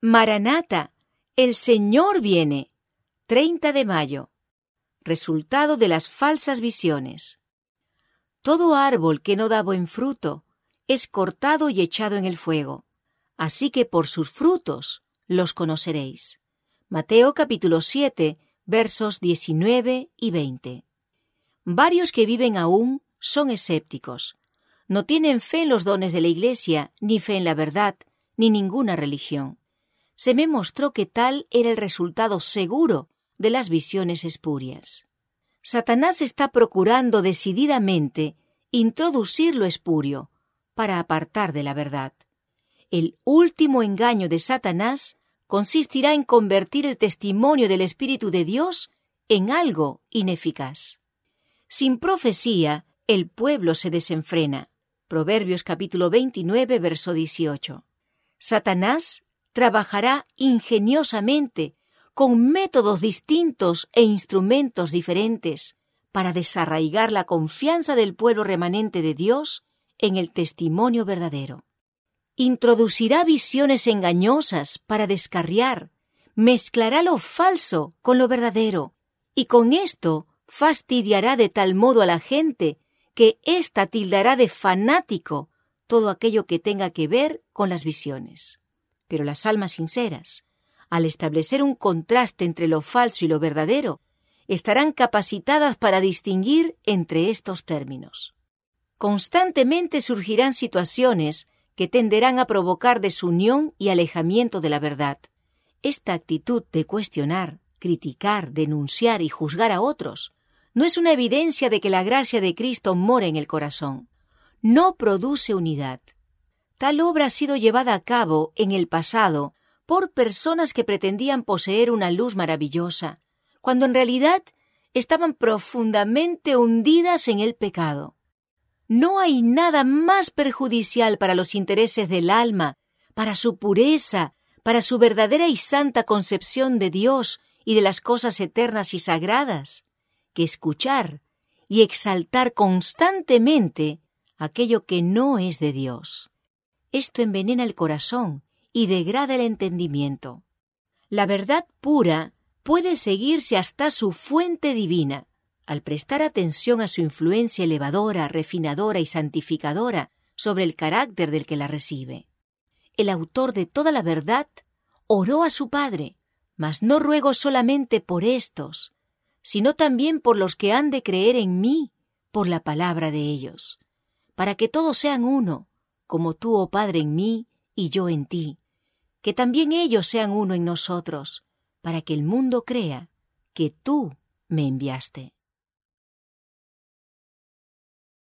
Maranata, el Señor viene. 30 de mayo. Resultado de las falsas visiones. Todo árbol que no da buen fruto es cortado y echado en el fuego. Así que por sus frutos los conoceréis. Mateo capítulo 7, versos 19 y 20. Varios que viven aún son escépticos. No tienen fe en los dones de la Iglesia, ni fe en la verdad, ni ninguna religión. Se me mostró que tal era el resultado seguro de las visiones espurias. Satanás está procurando decididamente introducir lo espurio para apartar de la verdad. El último engaño de Satanás consistirá en convertir el testimonio del Espíritu de Dios en algo ineficaz. Sin profecía, el pueblo se desenfrena. Proverbios capítulo 29, verso 18. Satanás trabajará ingeniosamente con métodos distintos e instrumentos diferentes para desarraigar la confianza del pueblo remanente de Dios en el testimonio verdadero. Introducirá visiones engañosas para descarriar, mezclará lo falso con lo verdadero, y con esto fastidiará de tal modo a la gente que ésta tildará de fanático todo aquello que tenga que ver con las visiones. Pero las almas sinceras, al establecer un contraste entre lo falso y lo verdadero, estarán capacitadas para distinguir entre estos términos. Constantemente surgirán situaciones que tenderán a provocar desunión y alejamiento de la verdad. Esta actitud de cuestionar, criticar, denunciar y juzgar a otros no es una evidencia de que la gracia de Cristo mora en el corazón. No produce unidad. Tal obra ha sido llevada a cabo en el pasado por personas que pretendían poseer una luz maravillosa, cuando en realidad estaban profundamente hundidas en el pecado. No hay nada más perjudicial para los intereses del alma, para su pureza, para su verdadera y santa concepción de Dios y de las cosas eternas y sagradas, que escuchar y exaltar constantemente aquello que no es de Dios. Esto envenena el corazón y degrada el entendimiento. La verdad pura puede seguirse hasta su fuente divina, al prestar atención a su influencia elevadora, refinadora y santificadora sobre el carácter del que la recibe. El autor de toda la verdad oró a su Padre, mas no ruego solamente por estos, sino también por los que han de creer en mí por la palabra de ellos, para que todos sean uno, como tú, oh Padre, en mí y yo en ti, que también ellos sean uno en nosotros, para que el mundo crea que tú me enviaste.